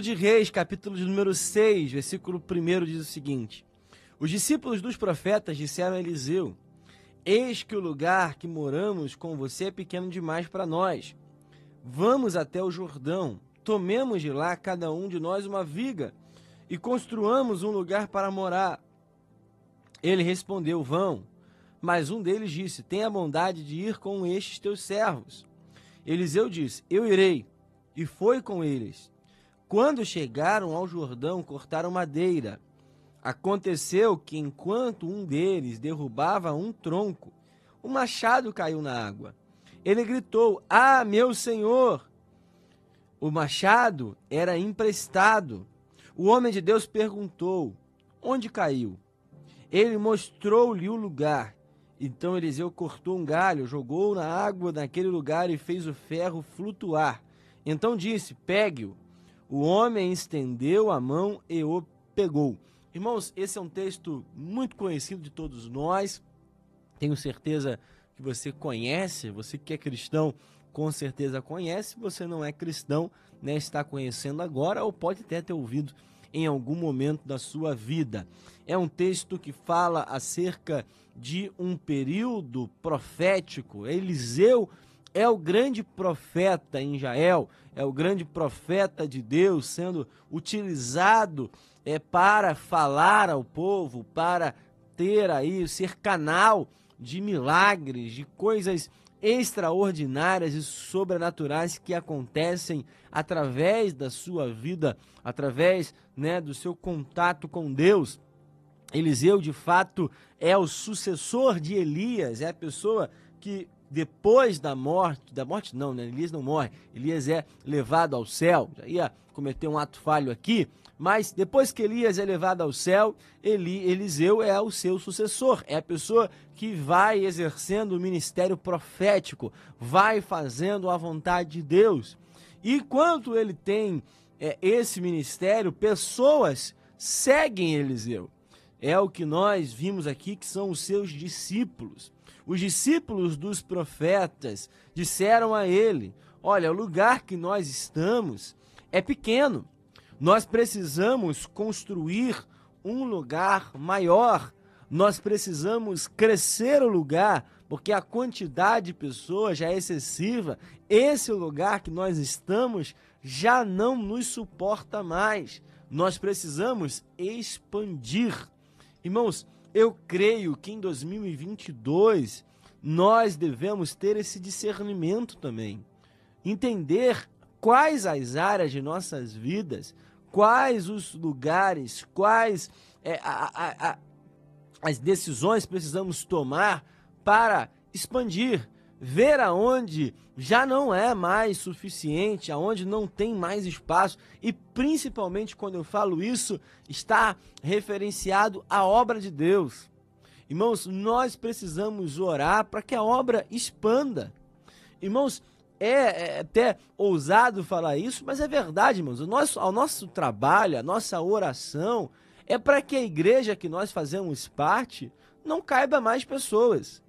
Livro de Reis, capítulo de número 6, versículo 1 diz o seguinte: Os discípulos dos profetas disseram a Eliseu: Eis que o lugar que moramos com você é pequeno demais para nós. Vamos até o Jordão, tomemos de lá cada um de nós uma viga e construamos um lugar para morar. Ele respondeu: Vão. Mas um deles disse: Tenha bondade de ir com estes teus servos. Eliseu disse: Eu irei. E foi com eles. Quando chegaram ao Jordão, cortaram madeira. Aconteceu que, enquanto um deles derrubava um tronco, o machado caiu na água. Ele gritou: Ah, meu senhor! O machado era emprestado. O homem de Deus perguntou: Onde caiu? Ele mostrou-lhe o lugar. Então Eliseu cortou um galho, jogou na água naquele lugar e fez o ferro flutuar. Então disse: Pegue-o. O homem estendeu a mão e o pegou. Irmãos, esse é um texto muito conhecido de todos nós. Tenho certeza que você conhece, você que é cristão, com certeza conhece. Você não é cristão, né, está conhecendo agora ou pode até ter ouvido em algum momento da sua vida. É um texto que fala acerca de um período profético. Eliseu é o grande profeta em Israel, é o grande profeta de Deus sendo utilizado é para falar ao povo, para ter aí ser canal de milagres, de coisas extraordinárias e sobrenaturais que acontecem através da sua vida, através, né, do seu contato com Deus. Eliseu, de fato, é o sucessor de Elias, é a pessoa que depois da morte, da morte não, né? Elias não morre, Elias é levado ao céu. Já ia cometer um ato falho aqui, mas depois que Elias é levado ao céu, Eli, Eliseu é o seu sucessor, é a pessoa que vai exercendo o ministério profético, vai fazendo a vontade de Deus. E enquanto ele tem é, esse ministério, pessoas seguem Eliseu. É o que nós vimos aqui que são os seus discípulos. Os discípulos dos profetas disseram a ele: Olha, o lugar que nós estamos é pequeno. Nós precisamos construir um lugar maior. Nós precisamos crescer o lugar, porque a quantidade de pessoas já é excessiva. Esse lugar que nós estamos já não nos suporta mais. Nós precisamos expandir. Irmãos, eu creio que em 2022 nós devemos ter esse discernimento também. Entender quais as áreas de nossas vidas, quais os lugares, quais é, a, a, a, as decisões precisamos tomar para expandir, ver aonde já não é mais suficiente, aonde não tem mais espaço e principalmente quando eu falo isso, está referenciado à obra de Deus. Irmãos, nós precisamos orar para que a obra expanda. Irmãos, é, é, até ousado falar isso, mas é verdade, irmãos. O nosso, o nosso trabalho, a nossa oração é para que a igreja que nós fazemos parte não caiba mais pessoas.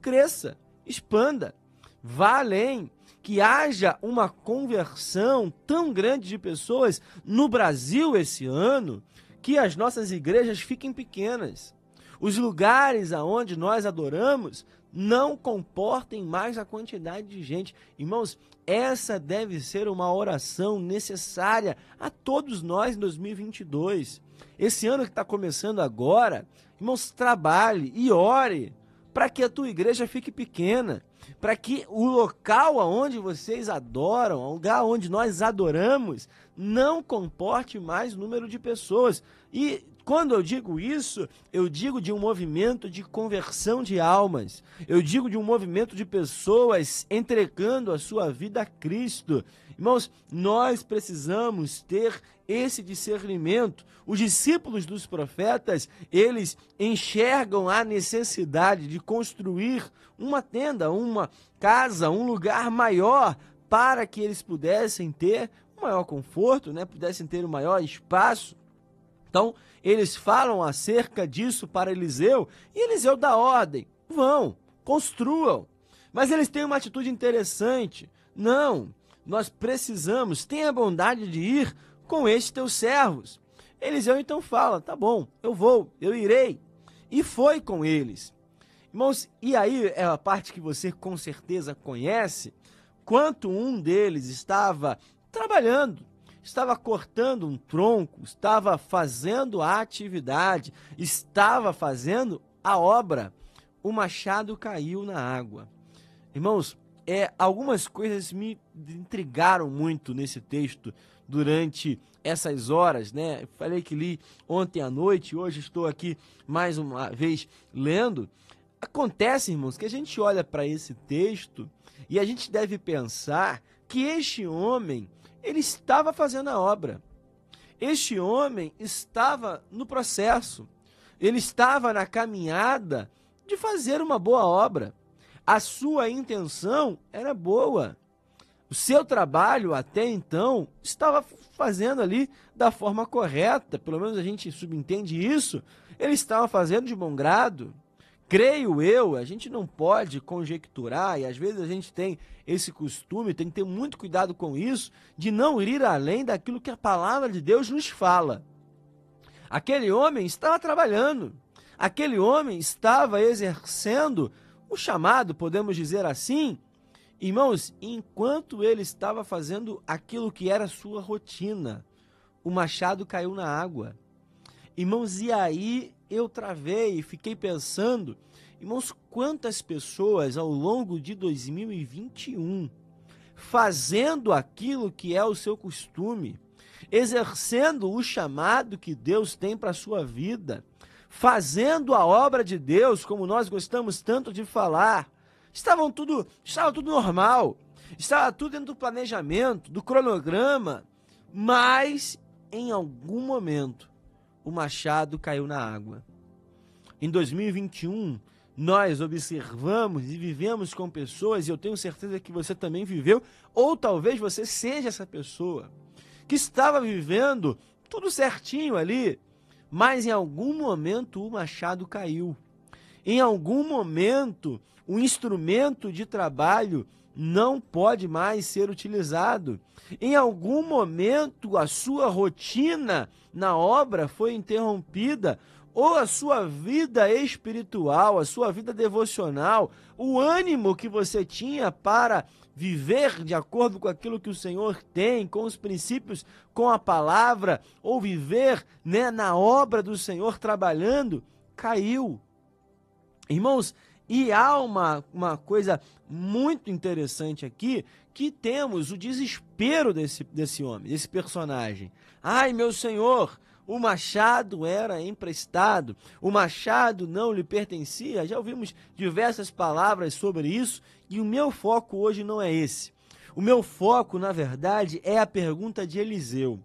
Cresça, expanda, vá além, que haja uma conversão tão grande de pessoas no Brasil esse ano que as nossas igrejas fiquem pequenas. Os lugares aonde nós adoramos não comportem mais a quantidade de gente. Irmãos, essa deve ser uma oração necessária a todos nós em 2022. Esse ano que está começando agora, irmãos, trabalhe e ore para que a tua igreja fique pequena, para que o local aonde vocês adoram, o lugar onde nós adoramos, não comporte mais número de pessoas. E quando eu digo isso, eu digo de um movimento de conversão de almas. Eu digo de um movimento de pessoas entregando a sua vida a Cristo. Irmãos, nós precisamos ter esse discernimento. Os discípulos dos profetas, eles enxergam a necessidade de construir uma tenda, uma casa, um lugar maior para que eles pudessem ter um maior conforto, né? pudessem ter um maior espaço. Então, eles falam acerca disso para Eliseu e Eliseu dá ordem: vão, construam. Mas eles têm uma atitude interessante. Não, nós precisamos, tenha bondade de ir com estes teus servos. Eliseu então fala: tá bom, eu vou, eu irei. E foi com eles. Irmãos, e aí é a parte que você com certeza conhece, quanto um deles estava trabalhando, estava cortando um tronco, estava fazendo a atividade, estava fazendo a obra, o machado caiu na água. Irmãos, é, algumas coisas me intrigaram muito nesse texto durante essas horas, né? Falei que li ontem à noite, hoje estou aqui mais uma vez lendo. Acontece, irmãos, que a gente olha para esse texto e a gente deve pensar que este homem, ele estava fazendo a obra. Este homem estava no processo. Ele estava na caminhada de fazer uma boa obra. A sua intenção era boa. O seu trabalho até então estava fazendo ali da forma correta, pelo menos a gente subentende isso. Ele estava fazendo de bom grado. Creio eu, a gente não pode conjecturar, e às vezes a gente tem esse costume, tem que ter muito cuidado com isso, de não ir além daquilo que a palavra de Deus nos fala. Aquele homem estava trabalhando, aquele homem estava exercendo o chamado, podemos dizer assim, irmãos, enquanto ele estava fazendo aquilo que era sua rotina, o machado caiu na água. Irmãos, e aí eu travei e fiquei pensando, irmãos, quantas pessoas ao longo de 2021 fazendo aquilo que é o seu costume, exercendo o chamado que Deus tem para a sua vida, fazendo a obra de Deus, como nós gostamos tanto de falar. Estavam tudo, estava tudo normal, estava tudo dentro do planejamento, do cronograma, mas em algum momento o machado caiu na água. Em 2021, nós observamos e vivemos com pessoas, e eu tenho certeza que você também viveu, ou talvez você seja essa pessoa, que estava vivendo tudo certinho ali, mas em algum momento o machado caiu. Em algum momento o instrumento de trabalho não pode mais ser utilizado. Em algum momento a sua rotina na obra foi interrompida, ou a sua vida espiritual, a sua vida devocional, o ânimo que você tinha para viver de acordo com aquilo que o Senhor tem, com os princípios, com a palavra, ou viver né, na obra do Senhor trabalhando, caiu. Irmãos, e há uma, uma coisa muito interessante aqui, que temos o desespero desse, desse homem, desse personagem. Ai, meu Senhor, o machado era emprestado, o machado não lhe pertencia. Já ouvimos diversas palavras sobre isso e o meu foco hoje não é esse. O meu foco, na verdade, é a pergunta de Eliseu.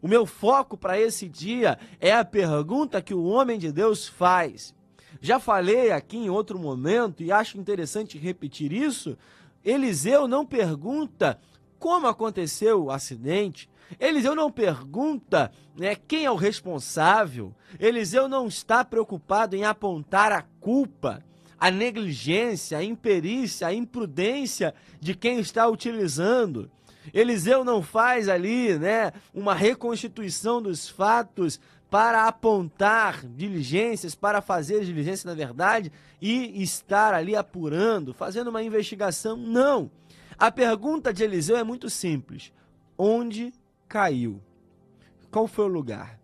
O meu foco para esse dia é a pergunta que o homem de Deus faz. Já falei aqui em outro momento e acho interessante repetir isso. Eliseu não pergunta como aconteceu o acidente, Eliseu não pergunta né, quem é o responsável. Eliseu não está preocupado em apontar a culpa, a negligência, a imperícia, a imprudência de quem está utilizando. Eliseu não faz ali né, uma reconstituição dos fatos para apontar diligências, para fazer diligência na verdade e estar ali apurando, fazendo uma investigação. Não. A pergunta de Eliseu é muito simples: onde caiu? Qual foi o lugar?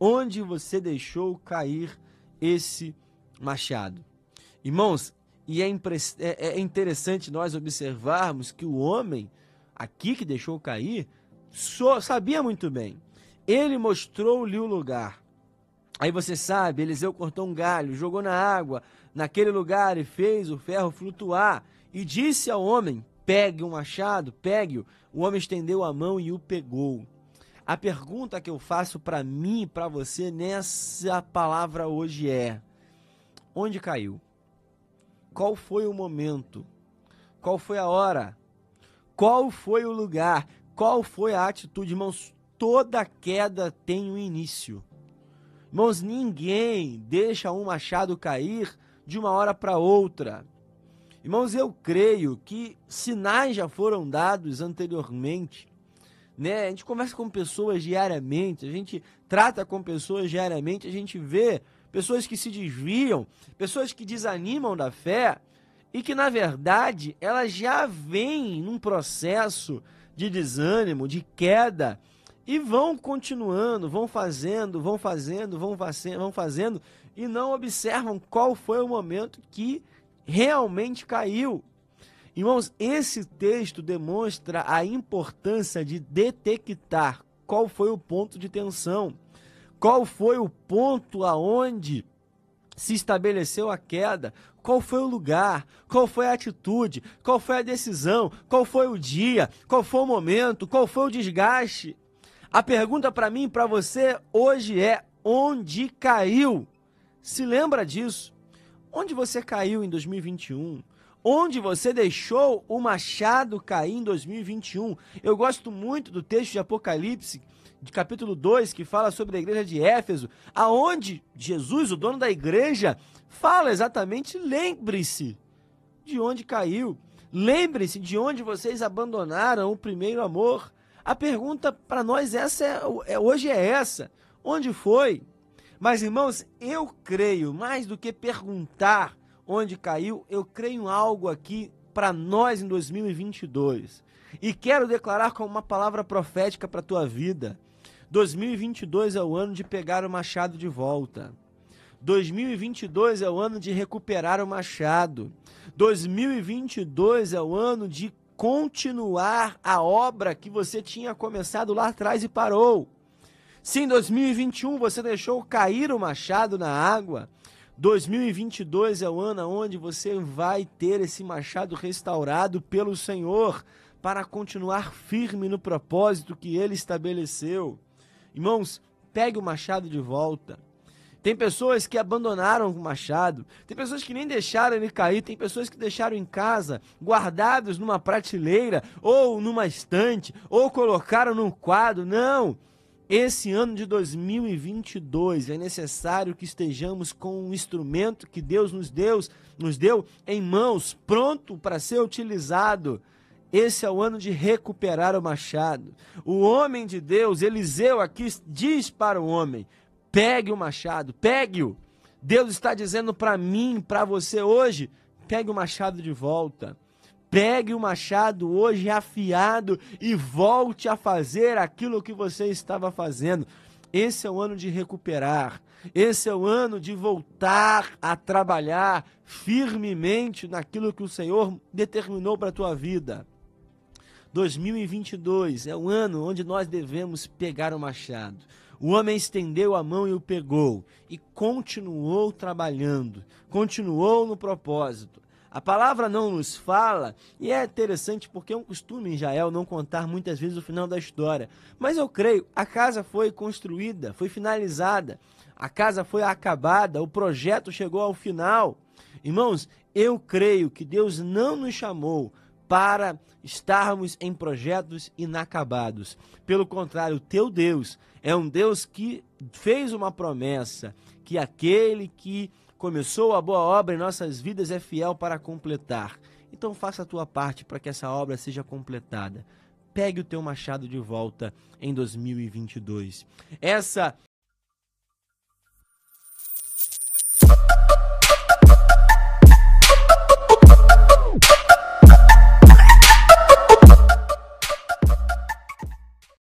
Onde você deixou cair esse machado? Irmãos, e é, é, é interessante nós observarmos que o homem aqui que deixou cair sabia muito bem. Ele mostrou-lhe o lugar. Aí você sabe, Eliseu cortou um galho, jogou na água, naquele lugar e fez o ferro flutuar. E disse ao homem: Pegue um machado, pegue-o. O homem estendeu a mão e o pegou. A pergunta que eu faço para mim e para você nessa palavra hoje é: onde caiu? Qual foi o momento? Qual foi a hora? Qual foi o lugar? Qual foi a atitude? Irmãos, toda queda tem um início. Irmãos, ninguém deixa um machado cair de uma hora para outra. Irmãos, eu creio que sinais já foram dados anteriormente. Né? A gente conversa com pessoas diariamente, a gente trata com pessoas diariamente, a gente vê pessoas que se desviam, pessoas que desanimam da fé e que, na verdade, elas já vêm num processo de desânimo, de queda, e vão continuando, vão fazendo, vão fazendo, vão fazendo, vão fazendo, e não observam qual foi o momento que realmente caiu. Irmãos, esse texto demonstra a importância de detectar qual foi o ponto de tensão, qual foi o ponto aonde se estabeleceu a queda, qual foi o lugar, qual foi a atitude, qual foi a decisão, qual foi o dia, qual foi o momento, qual foi o desgaste. A pergunta para mim e para você hoje é: onde caiu? Se lembra disso? Onde você caiu em 2021? Onde você deixou o machado cair em 2021? Eu gosto muito do texto de Apocalipse, de capítulo 2, que fala sobre a igreja de Éfeso, aonde Jesus, o dono da igreja, fala exatamente: lembre-se de onde caiu. Lembre-se de onde vocês abandonaram o primeiro amor. A pergunta para nós essa é, é, hoje é essa: onde foi? Mas, irmãos, eu creio, mais do que perguntar onde caiu, eu creio em algo aqui para nós em 2022. E quero declarar como uma palavra profética para a tua vida. 2022 é o ano de pegar o machado de volta. 2022 é o ano de recuperar o machado. 2022 é o ano de continuar a obra que você tinha começado lá atrás e parou. Se em 2021 você deixou cair o machado na água, 2022 é o ano onde você vai ter esse machado restaurado pelo Senhor para continuar firme no propósito que ele estabeleceu. Irmãos, pegue o machado de volta. Tem pessoas que abandonaram o machado, tem pessoas que nem deixaram ele cair, tem pessoas que deixaram em casa, guardados numa prateleira, ou numa estante, ou colocaram num quadro. Não! Esse ano de 2022 é necessário que estejamos com um instrumento que Deus nos deu, nos deu em mãos, pronto para ser utilizado. Esse é o ano de recuperar o machado. O homem de Deus, Eliseu aqui diz para o homem: pegue o machado, pegue-o. Deus está dizendo para mim, para você hoje, pegue o machado de volta. Pegue o machado hoje afiado e volte a fazer aquilo que você estava fazendo. Esse é o ano de recuperar. Esse é o ano de voltar a trabalhar firmemente naquilo que o Senhor determinou para a tua vida. 2022 é o ano onde nós devemos pegar o machado. O homem estendeu a mão e o pegou e continuou trabalhando, continuou no propósito. A palavra não nos fala, e é interessante porque é um costume em Israel não contar muitas vezes o final da história. Mas eu creio, a casa foi construída, foi finalizada, a casa foi acabada, o projeto chegou ao final. Irmãos, eu creio que Deus não nos chamou para estarmos em projetos inacabados. Pelo contrário, o teu Deus é um Deus que fez uma promessa que aquele que começou a boa obra em nossas vidas é fiel para completar. Então faça a tua parte para que essa obra seja completada. Pegue o teu machado de volta em 2022. Essa